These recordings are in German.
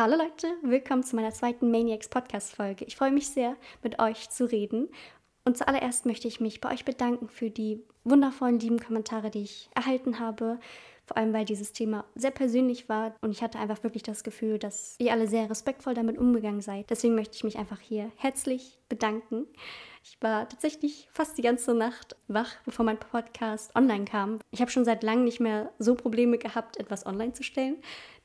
Hallo Leute, willkommen zu meiner zweiten Maniacs Podcast Folge. Ich freue mich sehr, mit euch zu reden. Und zuallererst möchte ich mich bei euch bedanken für die wundervollen, lieben Kommentare, die ich erhalten habe. Vor allem, weil dieses Thema sehr persönlich war und ich hatte einfach wirklich das Gefühl, dass ihr alle sehr respektvoll damit umgegangen seid. Deswegen möchte ich mich einfach hier herzlich bedanken. Ich war tatsächlich fast die ganze Nacht wach, bevor mein Podcast online kam. Ich habe schon seit langem nicht mehr so Probleme gehabt, etwas online zu stellen.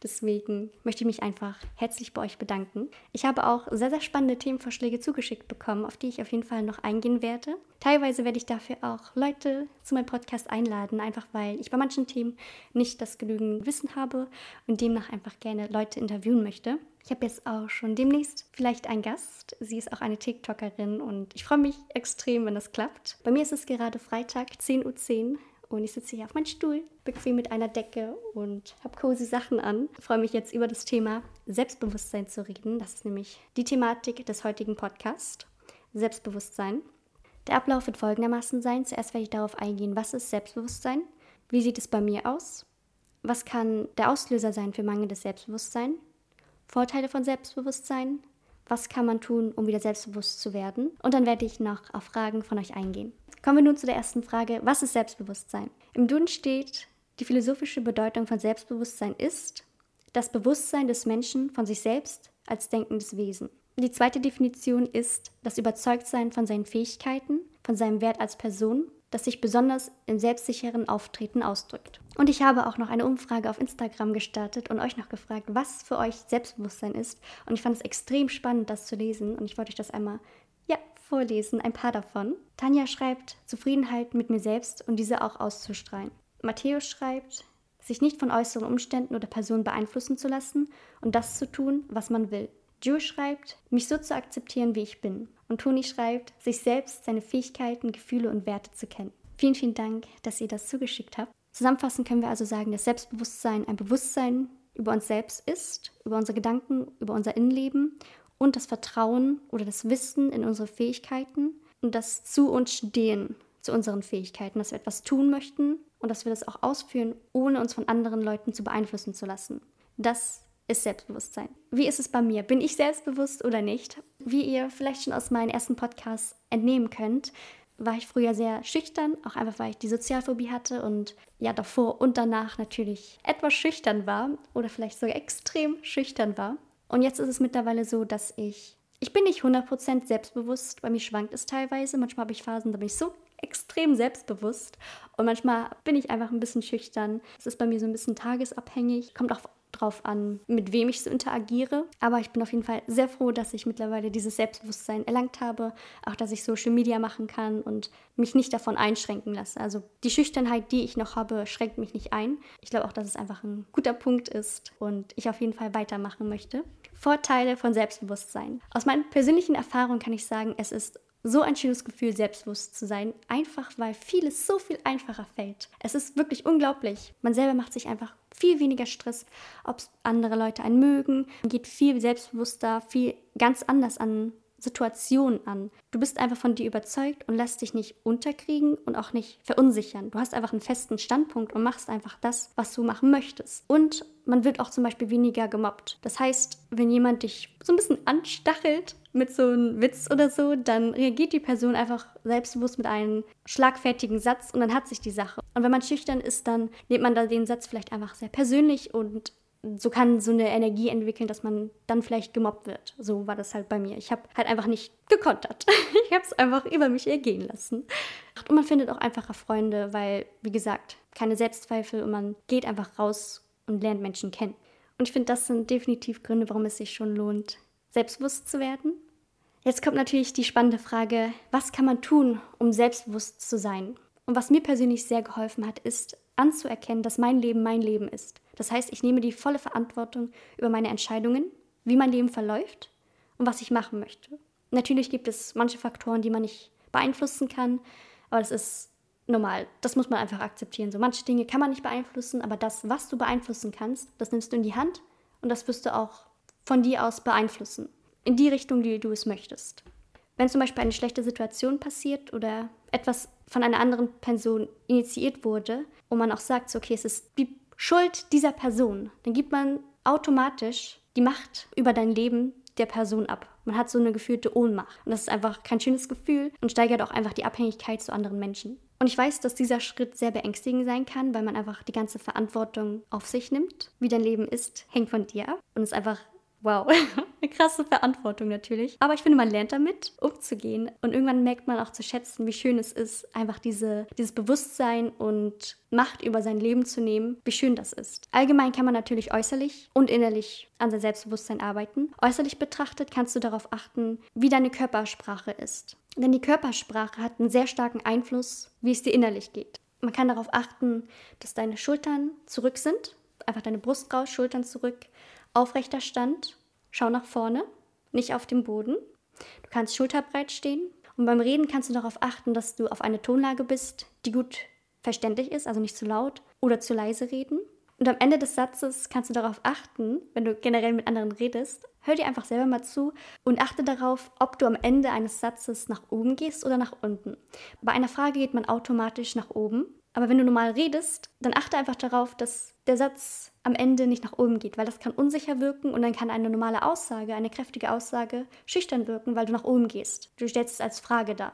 Deswegen möchte ich mich einfach herzlich bei euch bedanken. Ich habe auch sehr, sehr spannende Themenvorschläge zugeschickt bekommen, auf die ich auf jeden Fall noch eingehen werde. Teilweise werde ich dafür auch Leute zu meinem Podcast einladen, einfach weil ich bei manchen Themen nicht das genügend Wissen habe und demnach einfach gerne Leute interviewen möchte. Ich habe jetzt auch schon demnächst vielleicht einen Gast. Sie ist auch eine TikTokerin und ich freue mich extrem, wenn das klappt. Bei mir ist es gerade Freitag, 10.10 Uhr und ich sitze hier auf meinem Stuhl, bequem mit einer Decke und habe cozy Sachen an. Ich freue mich jetzt über das Thema Selbstbewusstsein zu reden. Das ist nämlich die Thematik des heutigen Podcasts. Selbstbewusstsein. Der Ablauf wird folgendermaßen sein. Zuerst werde ich darauf eingehen, was ist Selbstbewusstsein? Wie sieht es bei mir aus? Was kann der Auslöser sein für mangelndes Selbstbewusstsein? Vorteile von Selbstbewusstsein, was kann man tun, um wieder selbstbewusst zu werden? Und dann werde ich noch auf Fragen von euch eingehen. Kommen wir nun zu der ersten Frage, was ist Selbstbewusstsein? Im Duden steht, die philosophische Bedeutung von Selbstbewusstsein ist das Bewusstsein des Menschen von sich selbst als denkendes Wesen. Die zweite Definition ist das Überzeugtsein von seinen Fähigkeiten, von seinem Wert als Person das sich besonders im selbstsicheren Auftreten ausdrückt. Und ich habe auch noch eine Umfrage auf Instagram gestartet und euch noch gefragt, was für euch Selbstbewusstsein ist. Und ich fand es extrem spannend, das zu lesen. Und ich wollte euch das einmal ja, vorlesen, ein paar davon. Tanja schreibt, Zufriedenheit mit mir selbst und diese auch auszustrahlen. Matthäus schreibt, sich nicht von äußeren Umständen oder Personen beeinflussen zu lassen und das zu tun, was man will. Joe schreibt, mich so zu akzeptieren, wie ich bin. Und Toni schreibt, sich selbst, seine Fähigkeiten, Gefühle und Werte zu kennen. Vielen, vielen Dank, dass ihr das zugeschickt habt. Zusammenfassend können wir also sagen, dass Selbstbewusstsein ein Bewusstsein über uns selbst ist, über unsere Gedanken, über unser Innenleben und das Vertrauen oder das Wissen in unsere Fähigkeiten und das zu uns stehen zu unseren Fähigkeiten, dass wir etwas tun möchten und dass wir das auch ausführen, ohne uns von anderen Leuten zu beeinflussen zu lassen. Das ist Selbstbewusstsein. Wie ist es bei mir? Bin ich selbstbewusst oder nicht? Wie ihr vielleicht schon aus meinen ersten Podcasts entnehmen könnt, war ich früher sehr schüchtern, auch einfach weil ich die Sozialphobie hatte und ja davor und danach natürlich etwas schüchtern war oder vielleicht sogar extrem schüchtern war. Und jetzt ist es mittlerweile so, dass ich ich bin nicht 100% selbstbewusst, bei mir schwankt es teilweise. Manchmal habe ich Phasen, da bin ich so extrem selbstbewusst und manchmal bin ich einfach ein bisschen schüchtern. Es ist bei mir so ein bisschen tagesabhängig, kommt auch drauf an, mit wem ich so interagiere. Aber ich bin auf jeden Fall sehr froh, dass ich mittlerweile dieses Selbstbewusstsein erlangt habe. Auch, dass ich Social Media machen kann und mich nicht davon einschränken lasse. Also die Schüchternheit, die ich noch habe, schränkt mich nicht ein. Ich glaube auch, dass es einfach ein guter Punkt ist und ich auf jeden Fall weitermachen möchte. Vorteile von Selbstbewusstsein. Aus meinen persönlichen Erfahrungen kann ich sagen, es ist so ein schönes Gefühl, selbstbewusst zu sein, einfach weil vieles so viel einfacher fällt. Es ist wirklich unglaublich. Man selber macht sich einfach viel weniger Stress, ob andere Leute einen mögen, man geht viel selbstbewusster, viel ganz anders an Situationen an. Du bist einfach von dir überzeugt und lässt dich nicht unterkriegen und auch nicht verunsichern. Du hast einfach einen festen Standpunkt und machst einfach das, was du machen möchtest. Und man wird auch zum Beispiel weniger gemobbt. Das heißt, wenn jemand dich so ein bisschen anstachelt mit so einem Witz oder so, dann reagiert die Person einfach selbstbewusst mit einem schlagfertigen Satz und dann hat sich die Sache. Und wenn man schüchtern ist, dann nimmt man da den Satz vielleicht einfach sehr persönlich und so kann so eine Energie entwickeln, dass man dann vielleicht gemobbt wird. So war das halt bei mir. Ich habe halt einfach nicht gekontert. Ich habe es einfach über mich ergehen lassen. Und man findet auch einfacher Freunde, weil, wie gesagt, keine Selbstzweifel und man geht einfach raus und lernt Menschen kennen. Und ich finde, das sind definitiv Gründe, warum es sich schon lohnt, selbstbewusst zu werden. Jetzt kommt natürlich die spannende Frage, was kann man tun, um selbstbewusst zu sein? Und was mir persönlich sehr geholfen hat, ist anzuerkennen, dass mein Leben mein Leben ist. Das heißt, ich nehme die volle Verantwortung über meine Entscheidungen, wie mein Leben verläuft und was ich machen möchte. Natürlich gibt es manche Faktoren, die man nicht beeinflussen kann, aber das ist normal. Das muss man einfach akzeptieren. So manche Dinge kann man nicht beeinflussen, aber das, was du beeinflussen kannst, das nimmst du in die Hand und das wirst du auch von dir aus beeinflussen. In die Richtung, die du es möchtest. Wenn zum Beispiel eine schlechte Situation passiert oder etwas von einer anderen Person initiiert wurde und man auch sagt, so, okay, es ist die Schuld dieser Person, dann gibt man automatisch die Macht über dein Leben der Person ab. Man hat so eine gefühlte Ohnmacht. Und das ist einfach kein schönes Gefühl und steigert auch einfach die Abhängigkeit zu anderen Menschen. Und ich weiß, dass dieser Schritt sehr beängstigend sein kann, weil man einfach die ganze Verantwortung auf sich nimmt. Wie dein Leben ist, hängt von dir ab. Und es ist einfach Wow, eine krasse Verantwortung natürlich. Aber ich finde, man lernt damit umzugehen. Und irgendwann merkt man auch zu schätzen, wie schön es ist, einfach diese, dieses Bewusstsein und Macht über sein Leben zu nehmen, wie schön das ist. Allgemein kann man natürlich äußerlich und innerlich an sein Selbstbewusstsein arbeiten. Äußerlich betrachtet kannst du darauf achten, wie deine Körpersprache ist. Denn die Körpersprache hat einen sehr starken Einfluss, wie es dir innerlich geht. Man kann darauf achten, dass deine Schultern zurück sind, einfach deine Brust raus, Schultern zurück, Aufrechter Stand, schau nach vorne, nicht auf dem Boden. Du kannst schulterbreit stehen. Und beim Reden kannst du darauf achten, dass du auf eine Tonlage bist, die gut verständlich ist, also nicht zu laut oder zu leise reden. Und am Ende des Satzes kannst du darauf achten, wenn du generell mit anderen redest, hör dir einfach selber mal zu und achte darauf, ob du am Ende eines Satzes nach oben gehst oder nach unten. Bei einer Frage geht man automatisch nach oben aber wenn du normal redest, dann achte einfach darauf, dass der Satz am Ende nicht nach oben geht, weil das kann unsicher wirken und dann kann eine normale Aussage, eine kräftige Aussage schüchtern wirken, weil du nach oben gehst. Du stellst es als Frage dar.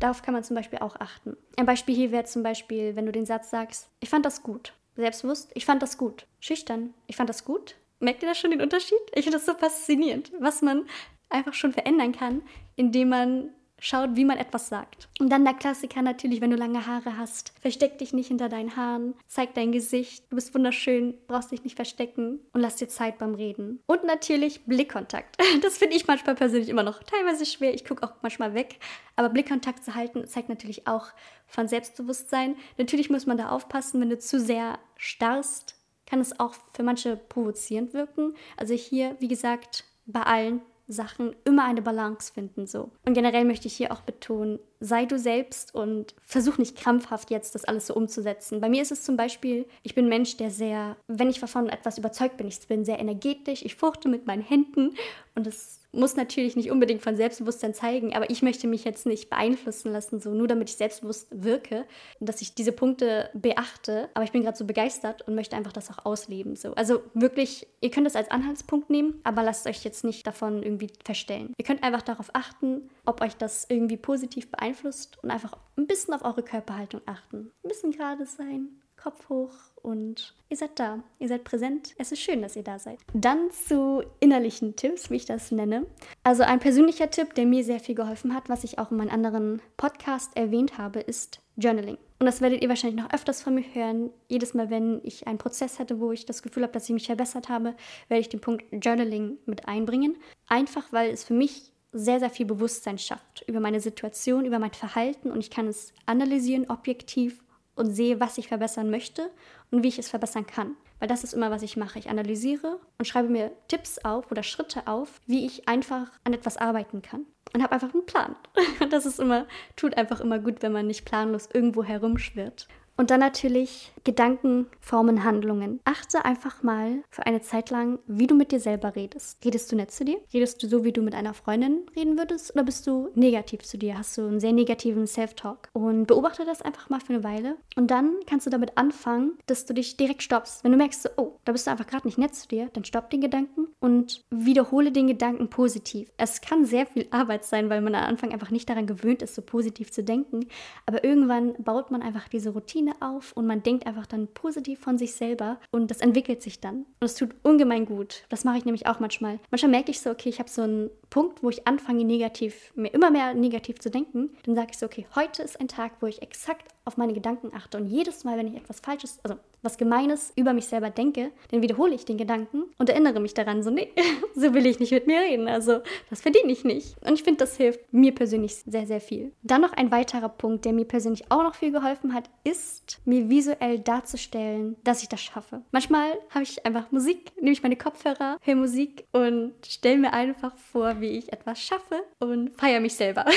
Darauf kann man zum Beispiel auch achten. Ein Beispiel hier wäre zum Beispiel, wenn du den Satz sagst, ich fand das gut. Selbstbewusst, ich fand das gut. Schüchtern, ich fand das gut. Merkt ihr da schon den Unterschied? Ich finde das so faszinierend, was man einfach schon verändern kann, indem man schaut, wie man etwas sagt. Und dann der Klassiker natürlich, wenn du lange Haare hast. Versteck dich nicht hinter deinen Haaren, zeig dein Gesicht, du bist wunderschön, brauchst dich nicht verstecken und lass dir Zeit beim Reden. Und natürlich Blickkontakt. Das finde ich manchmal persönlich immer noch teilweise schwer. Ich gucke auch manchmal weg. Aber Blickkontakt zu halten zeigt natürlich auch von Selbstbewusstsein. Natürlich muss man da aufpassen, wenn du zu sehr starrst, kann es auch für manche provozierend wirken. Also hier, wie gesagt, bei allen Sachen immer eine Balance finden so. Und generell möchte ich hier auch betonen, sei du selbst und versuch nicht krampfhaft jetzt das alles so umzusetzen. Bei mir ist es zum Beispiel, ich bin ein Mensch, der sehr, wenn ich davon etwas überzeugt bin, ich bin sehr energetisch, ich fuchte mit meinen Händen und es muss natürlich nicht unbedingt von Selbstbewusstsein zeigen, aber ich möchte mich jetzt nicht beeinflussen lassen, so nur damit ich selbstbewusst wirke, dass ich diese Punkte beachte. Aber ich bin gerade so begeistert und möchte einfach das auch ausleben. So. Also wirklich, ihr könnt das als Anhaltspunkt nehmen, aber lasst euch jetzt nicht davon irgendwie verstellen. Ihr könnt einfach darauf achten, ob euch das irgendwie positiv beeinflusst und einfach ein bisschen auf eure Körperhaltung achten. Ein bisschen gerade sein, Kopf hoch und ihr seid da. Ihr seid präsent. Es ist schön, dass ihr da seid. Dann zu innerlichen Tipps, wie ich das nenne. Also ein persönlicher Tipp, der mir sehr viel geholfen hat, was ich auch in meinem anderen Podcast erwähnt habe, ist Journaling. Und das werdet ihr wahrscheinlich noch öfters von mir hören. Jedes Mal, wenn ich einen Prozess hatte, wo ich das Gefühl habe, dass ich mich verbessert habe, werde ich den Punkt Journaling mit einbringen. Einfach, weil es für mich sehr, sehr viel Bewusstsein schafft über meine Situation, über mein Verhalten und ich kann es analysieren, objektiv und sehe, was ich verbessern möchte und wie ich es verbessern kann. Weil das ist immer, was ich mache. Ich analysiere und schreibe mir Tipps auf oder Schritte auf, wie ich einfach an etwas arbeiten kann. Und habe einfach einen Plan. Und das ist immer, tut einfach immer gut, wenn man nicht planlos irgendwo herumschwirrt. Und dann natürlich Gedanken formen Handlungen. Achte einfach mal für eine Zeit lang, wie du mit dir selber redest. Redest du nett zu dir? Redest du so, wie du mit einer Freundin reden würdest? Oder bist du negativ zu dir? Hast du einen sehr negativen Self-Talk? Und beobachte das einfach mal für eine Weile. Und dann kannst du damit anfangen, dass du dich direkt stoppst. Wenn du merkst, oh, da bist du einfach gerade nicht nett zu dir, dann stopp den Gedanken und wiederhole den Gedanken positiv. Es kann sehr viel Arbeit sein, weil man am Anfang einfach nicht daran gewöhnt ist, so positiv zu denken. Aber irgendwann baut man einfach diese Routine Routine auf und man denkt einfach dann positiv von sich selber und das entwickelt sich dann. Und es tut ungemein gut. Das mache ich nämlich auch manchmal. Manchmal merke ich so, okay, ich habe so einen Punkt, wo ich anfange, negativ, mir immer mehr negativ zu denken. Dann sage ich so, okay, heute ist ein Tag, wo ich exakt auf meine Gedanken achte. Und jedes Mal, wenn ich etwas Falsches, also was Gemeines über mich selber denke, dann wiederhole ich den Gedanken und erinnere mich daran, so, nee, so will ich nicht mit mir reden. Also, das verdiene ich nicht. Und ich finde, das hilft mir persönlich sehr, sehr viel. Dann noch ein weiterer Punkt, der mir persönlich auch noch viel geholfen hat, ist, mir visuell darzustellen, dass ich das schaffe. Manchmal habe ich einfach Musik, nehme ich meine Kopfhörer, höre Musik und stelle mir einfach vor, wie ich etwas schaffe und feiere mich selber.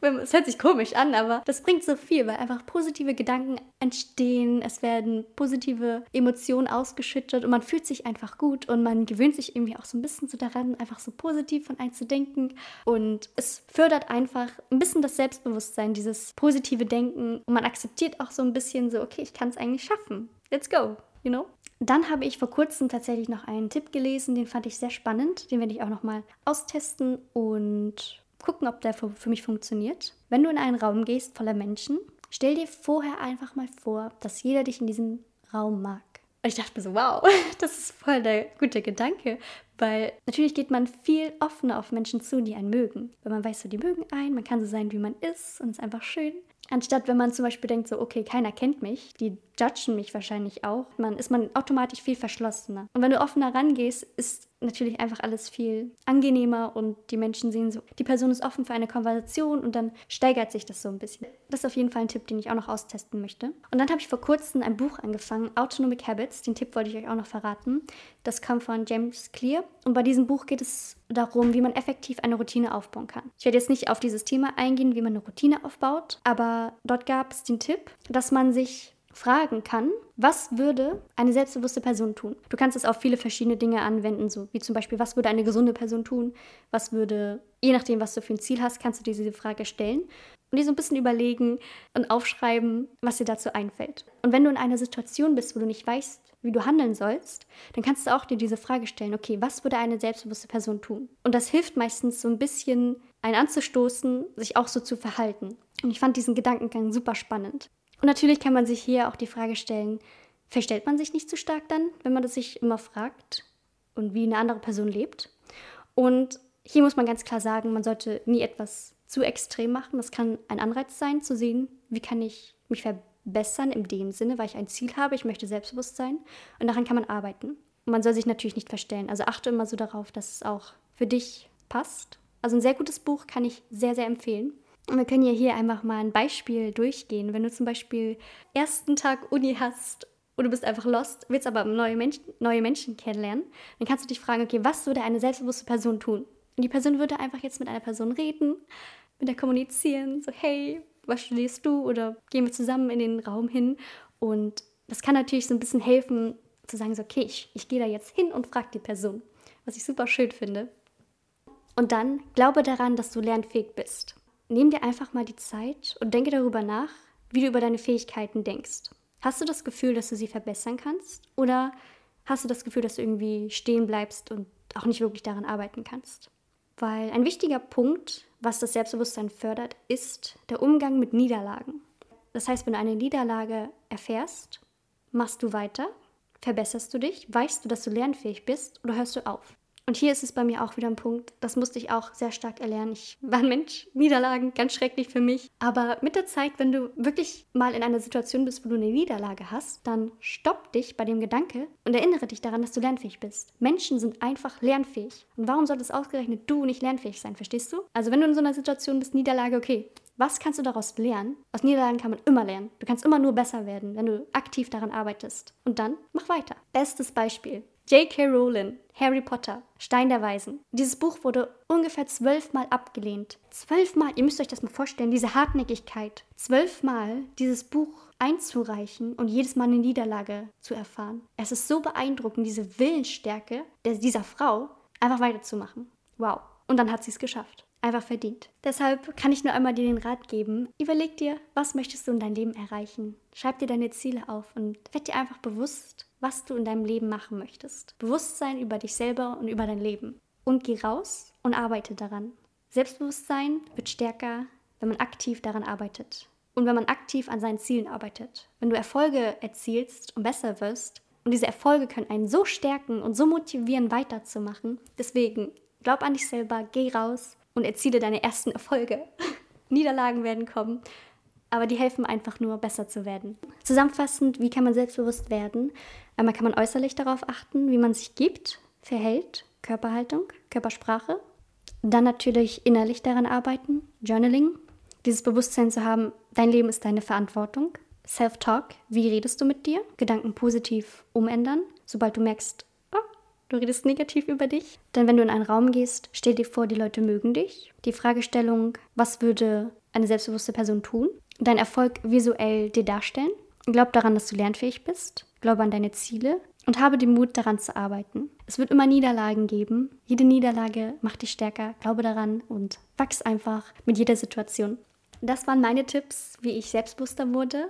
Es hört sich komisch an, aber das bringt so viel, weil einfach positive Gedanken entstehen, es werden positive Emotionen ausgeschüttet und man fühlt sich einfach gut und man gewöhnt sich irgendwie auch so ein bisschen so daran, einfach so positiv von einem zu denken und es fördert einfach ein bisschen das Selbstbewusstsein, dieses positive Denken und man akzeptiert auch so ein bisschen so, okay, ich kann es eigentlich schaffen. Let's go, you know? Dann habe ich vor kurzem tatsächlich noch einen Tipp gelesen, den fand ich sehr spannend. Den werde ich auch nochmal austesten und gucken, ob der für, mich funktioniert. Wenn du in einen Raum gehst voller Menschen, stell dir vorher einfach mal vor, dass jeder dich in diesem Raum mag. Und ich dachte mir so, wow, das ist voll der gute Gedanke, weil natürlich geht man viel offener auf Menschen zu, die einen mögen. Weil man weiß so, die mögen einen, man kann so sein, wie man ist und es ist einfach schön. Anstatt wenn man zum Beispiel denkt, so, okay, keiner kennt mich, die judgen mich wahrscheinlich auch, man, ist man automatisch viel verschlossener. Und wenn du offener rangehst, ist natürlich einfach alles viel angenehmer und die Menschen sehen so, die Person ist offen für eine Konversation und dann steigert sich das so ein bisschen. Das ist auf jeden Fall ein Tipp, den ich auch noch austesten möchte. Und dann habe ich vor kurzem ein Buch angefangen, Autonomic Habits. Den Tipp wollte ich euch auch noch verraten. Das kam von James Clear. Und bei diesem Buch geht es darum, wie man effektiv eine Routine aufbauen kann. Ich werde jetzt nicht auf dieses Thema eingehen, wie man eine Routine aufbaut, aber dort gab es den Tipp, dass man sich fragen kann, was würde eine selbstbewusste Person tun? Du kannst es auf viele verschiedene Dinge anwenden, so wie zum Beispiel, was würde eine gesunde Person tun? Was würde, je nachdem, was du für ein Ziel hast, kannst du dir diese Frage stellen und dir so ein bisschen überlegen und aufschreiben, was dir dazu einfällt. Und wenn du in einer Situation bist, wo du nicht weißt, wie du handeln sollst, dann kannst du auch dir diese Frage stellen, okay, was würde eine selbstbewusste Person tun? Und das hilft meistens so ein bisschen, einen anzustoßen, sich auch so zu verhalten. Und ich fand diesen Gedankengang super spannend. Und natürlich kann man sich hier auch die Frage stellen, verstellt man sich nicht zu stark dann, wenn man das sich immer fragt und wie eine andere Person lebt? Und hier muss man ganz klar sagen, man sollte nie etwas zu extrem machen. Das kann ein Anreiz sein, zu sehen, wie kann ich mich verbessern in dem Sinne, weil ich ein Ziel habe, ich möchte selbstbewusst sein. Und daran kann man arbeiten. Und man soll sich natürlich nicht verstellen. Also achte immer so darauf, dass es auch für dich passt. Also ein sehr gutes Buch kann ich sehr, sehr empfehlen. Und wir können ja hier einfach mal ein Beispiel durchgehen. Wenn du zum Beispiel ersten Tag Uni hast und du bist einfach lost, willst aber neue Menschen, neue Menschen kennenlernen, dann kannst du dich fragen, okay, was würde eine selbstbewusste Person tun? Und die Person würde einfach jetzt mit einer Person reden, mit der kommunizieren, so hey, was studierst du? Oder gehen wir zusammen in den Raum hin? Und das kann natürlich so ein bisschen helfen, zu sagen, so okay, ich, ich gehe da jetzt hin und frage die Person, was ich super schön finde. Und dann glaube daran, dass du lernfähig bist nimm dir einfach mal die Zeit und denke darüber nach, wie du über deine Fähigkeiten denkst. Hast du das Gefühl, dass du sie verbessern kannst? Oder hast du das Gefühl, dass du irgendwie stehen bleibst und auch nicht wirklich daran arbeiten kannst? Weil ein wichtiger Punkt, was das Selbstbewusstsein fördert, ist der Umgang mit Niederlagen. Das heißt, wenn du eine Niederlage erfährst, machst du weiter, verbesserst du dich, weißt du, dass du lernfähig bist oder hörst du auf? Und hier ist es bei mir auch wieder ein Punkt, das musste ich auch sehr stark erlernen. Ich war ein Mensch, Niederlagen, ganz schrecklich für mich. Aber mit der Zeit, wenn du wirklich mal in einer Situation bist, wo du eine Niederlage hast, dann stopp dich bei dem Gedanke und erinnere dich daran, dass du lernfähig bist. Menschen sind einfach lernfähig. Und warum sollte es ausgerechnet du nicht lernfähig sein, verstehst du? Also wenn du in so einer Situation bist, Niederlage, okay, was kannst du daraus lernen? Aus Niederlagen kann man immer lernen. Du kannst immer nur besser werden, wenn du aktiv daran arbeitest. Und dann mach weiter. Bestes Beispiel. J.K. Rowling, Harry Potter, Stein der Weisen. Dieses Buch wurde ungefähr zwölfmal abgelehnt. Zwölfmal, ihr müsst euch das mal vorstellen, diese Hartnäckigkeit. Zwölfmal dieses Buch einzureichen und jedes Mal eine Niederlage zu erfahren. Es ist so beeindruckend, diese Willensstärke dieser Frau, einfach weiterzumachen. Wow. Und dann hat sie es geschafft. Einfach verdient. Deshalb kann ich nur einmal dir den Rat geben, überleg dir, was möchtest du in deinem Leben erreichen? Schreib dir deine Ziele auf und werd dir einfach bewusst, was du in deinem Leben machen möchtest. Bewusstsein über dich selber und über dein Leben. Und geh raus und arbeite daran. Selbstbewusstsein wird stärker, wenn man aktiv daran arbeitet. Und wenn man aktiv an seinen Zielen arbeitet. Wenn du Erfolge erzielst und besser wirst, und diese Erfolge können einen so stärken und so motivieren, weiterzumachen. Deswegen glaub an dich selber, geh raus und erziele deine ersten Erfolge. Niederlagen werden kommen aber die helfen einfach nur, besser zu werden. Zusammenfassend, wie kann man selbstbewusst werden? Einmal kann man äußerlich darauf achten, wie man sich gibt, verhält, Körperhaltung, Körpersprache. Dann natürlich innerlich daran arbeiten, Journaling, dieses Bewusstsein zu haben, dein Leben ist deine Verantwortung. Self-Talk, wie redest du mit dir? Gedanken positiv umändern, sobald du merkst, oh, du redest negativ über dich. Denn wenn du in einen Raum gehst, stell dir vor, die Leute mögen dich. Die Fragestellung, was würde eine selbstbewusste Person tun? Deinen Erfolg visuell dir darstellen. Glaub daran, dass du lernfähig bist. Glaube an deine Ziele und habe den Mut, daran zu arbeiten. Es wird immer Niederlagen geben. Jede Niederlage macht dich stärker. Glaube daran und wachs einfach mit jeder Situation. Das waren meine Tipps, wie ich selbstbewusster wurde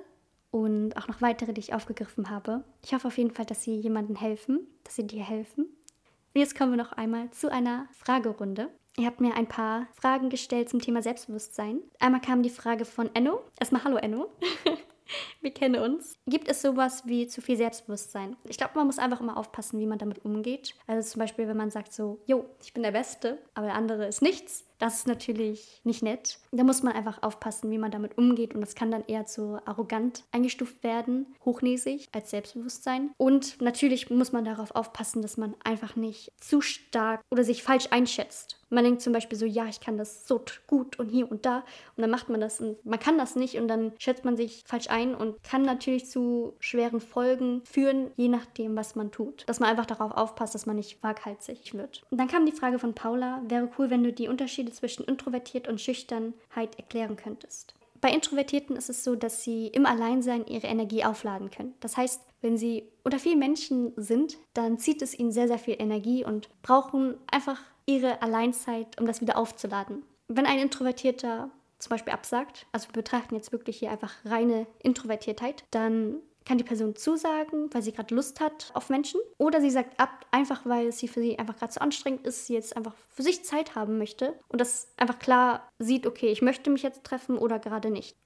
und auch noch weitere, die ich aufgegriffen habe. Ich hoffe auf jeden Fall, dass sie jemandem helfen, dass sie dir helfen. Und jetzt kommen wir noch einmal zu einer Fragerunde. Ihr habt mir ein paar Fragen gestellt zum Thema Selbstbewusstsein. Einmal kam die Frage von Enno. Erstmal Hallo Enno. Wir kennen uns. Gibt es sowas wie zu viel Selbstbewusstsein? Ich glaube, man muss einfach immer aufpassen, wie man damit umgeht. Also zum Beispiel, wenn man sagt so, jo, ich bin der Beste, aber der andere ist nichts. Das ist natürlich nicht nett. Da muss man einfach aufpassen, wie man damit umgeht. Und das kann dann eher zu arrogant eingestuft werden, hochnäsig als Selbstbewusstsein. Und natürlich muss man darauf aufpassen, dass man einfach nicht zu stark oder sich falsch einschätzt. Man denkt zum Beispiel so, ja, ich kann das so gut und hier und da. Und dann macht man das und man kann das nicht und dann schätzt man sich falsch ein und kann natürlich zu schweren Folgen führen, je nachdem, was man tut. Dass man einfach darauf aufpasst, dass man nicht waghalsig wird. Und dann kam die Frage von Paula, wäre cool, wenn du die Unterschiede zwischen introvertiert und Schüchternheit erklären könntest. Bei Introvertierten ist es so, dass sie im Alleinsein ihre Energie aufladen können. Das heißt, wenn sie unter vielen Menschen sind, dann zieht es ihnen sehr, sehr viel Energie und brauchen einfach ihre Alleinzeit, um das wieder aufzuladen. Wenn ein Introvertierter zum Beispiel absagt, also wir betrachten jetzt wirklich hier einfach reine Introvertiertheit, dann kann die Person zusagen, weil sie gerade Lust hat auf Menschen. Oder sie sagt ab, einfach weil es sie für sie einfach gerade zu anstrengend ist, sie jetzt einfach für sich Zeit haben möchte und das einfach klar sieht, okay, ich möchte mich jetzt treffen oder gerade nicht.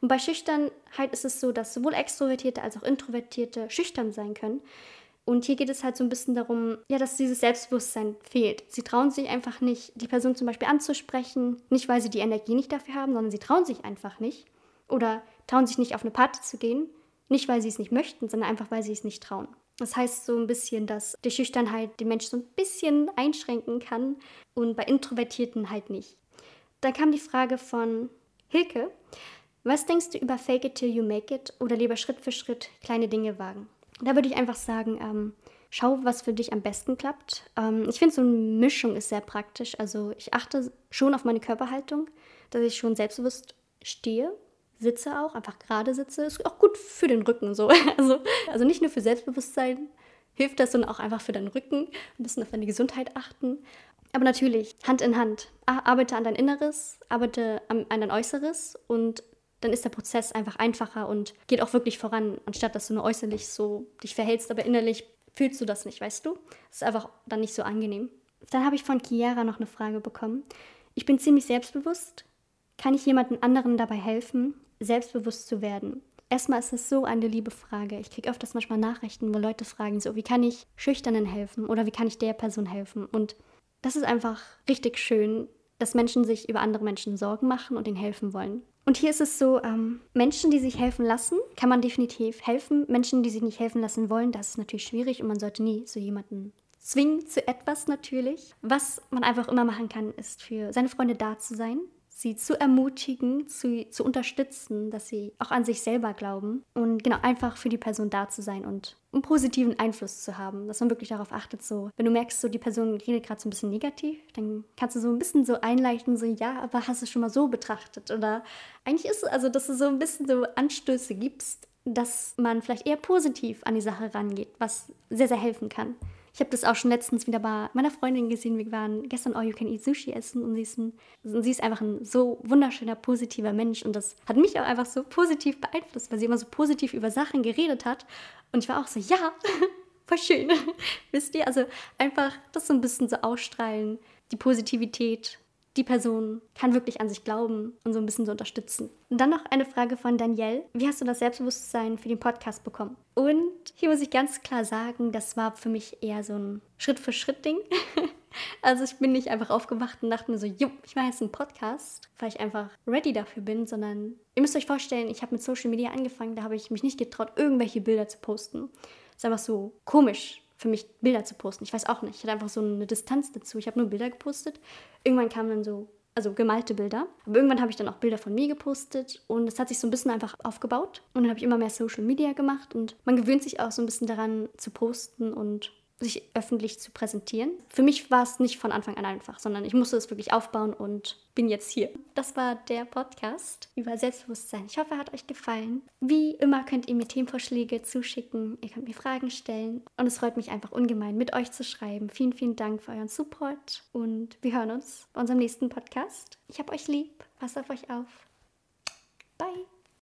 Und bei Schüchternheit ist es so, dass sowohl Extrovertierte als auch Introvertierte schüchtern sein können. Und hier geht es halt so ein bisschen darum, ja, dass dieses Selbstbewusstsein fehlt. Sie trauen sich einfach nicht, die Person zum Beispiel anzusprechen, nicht weil sie die Energie nicht dafür haben, sondern sie trauen sich einfach nicht. Oder trauen sich nicht auf eine Party zu gehen, nicht weil sie es nicht möchten, sondern einfach weil sie es nicht trauen. Das heißt so ein bisschen, dass die Schüchternheit den Menschen so ein bisschen einschränken kann und bei Introvertierten halt nicht. Dann kam die Frage von Hilke. Was denkst du über Fake it till you make it oder lieber Schritt für Schritt kleine Dinge wagen? Da würde ich einfach sagen, ähm, schau, was für dich am besten klappt. Ähm, ich finde, so eine Mischung ist sehr praktisch. Also ich achte schon auf meine Körperhaltung, dass ich schon selbstbewusst stehe, sitze auch, einfach gerade sitze. Ist auch gut für den Rücken so. Also, also nicht nur für Selbstbewusstsein hilft das, sondern auch einfach für deinen Rücken. Ein bisschen auf deine Gesundheit achten. Aber natürlich, Hand in Hand. Arbeite an dein Inneres, arbeite an dein Äußeres und dann ist der Prozess einfach einfacher und geht auch wirklich voran, anstatt dass du nur äußerlich so dich verhältst, aber innerlich fühlst du das nicht, weißt du? Das ist einfach dann nicht so angenehm. Dann habe ich von Chiara noch eine Frage bekommen. Ich bin ziemlich selbstbewusst. Kann ich jemandem anderen dabei helfen, selbstbewusst zu werden? Erstmal ist es so eine liebe Frage. Ich kriege öfters manchmal Nachrichten, wo Leute fragen, so, wie kann ich Schüchternen helfen oder wie kann ich der Person helfen? Und das ist einfach richtig schön, dass Menschen sich über andere Menschen Sorgen machen und ihnen helfen wollen. Und hier ist es so, ähm, Menschen, die sich helfen lassen, kann man definitiv helfen. Menschen, die sich nicht helfen lassen wollen, das ist natürlich schwierig und man sollte nie so jemanden zwingen zu etwas natürlich. Was man einfach immer machen kann, ist für seine Freunde da zu sein, sie zu ermutigen, zu, zu unterstützen, dass sie auch an sich selber glauben und genau einfach für die Person da zu sein und einen positiven Einfluss zu haben, dass man wirklich darauf achtet, so, wenn du merkst, so die Person redet gerade so ein bisschen negativ, dann kannst du so ein bisschen so einleichten, so, ja, aber hast du schon mal so betrachtet oder eigentlich ist es, also, dass du so ein bisschen so Anstöße gibst, dass man vielleicht eher positiv an die Sache rangeht, was sehr, sehr helfen kann. Ich habe das auch schon letztens wieder bei meiner Freundin gesehen. Wir waren gestern All You Can Eat Sushi essen und sie ist, ein, sie ist einfach ein so wunderschöner, positiver Mensch. Und das hat mich auch einfach so positiv beeinflusst, weil sie immer so positiv über Sachen geredet hat. Und ich war auch so, ja, voll schön. Wisst ihr? Also einfach das so ein bisschen so ausstrahlen, die Positivität die Person kann wirklich an sich glauben und so ein bisschen so unterstützen. Und dann noch eine Frage von Danielle. Wie hast du das Selbstbewusstsein für den Podcast bekommen? Und hier muss ich ganz klar sagen, das war für mich eher so ein Schritt-für-Schritt-Ding. also ich bin nicht einfach aufgewacht und dachte mir so, jo, ich mache jetzt einen Podcast, weil ich einfach ready dafür bin, sondern ihr müsst euch vorstellen, ich habe mit Social Media angefangen, da habe ich mich nicht getraut, irgendwelche Bilder zu posten. Ist einfach so komisch für mich Bilder zu posten. Ich weiß auch nicht. Ich hatte einfach so eine Distanz dazu. Ich habe nur Bilder gepostet. Irgendwann kamen dann so, also gemalte Bilder. Aber irgendwann habe ich dann auch Bilder von mir gepostet und es hat sich so ein bisschen einfach aufgebaut. Und dann habe ich immer mehr Social Media gemacht und man gewöhnt sich auch so ein bisschen daran zu posten und sich öffentlich zu präsentieren. Für mich war es nicht von Anfang an einfach, sondern ich musste es wirklich aufbauen und bin jetzt hier. Das war der Podcast über Selbstbewusstsein. Ich hoffe, er hat euch gefallen. Wie immer könnt ihr mir Themenvorschläge zuschicken, ihr könnt mir Fragen stellen und es freut mich einfach ungemein, mit euch zu schreiben. Vielen, vielen Dank für euren Support und wir hören uns bei unserem nächsten Podcast. Ich habe euch lieb. Passt auf euch auf. Bye.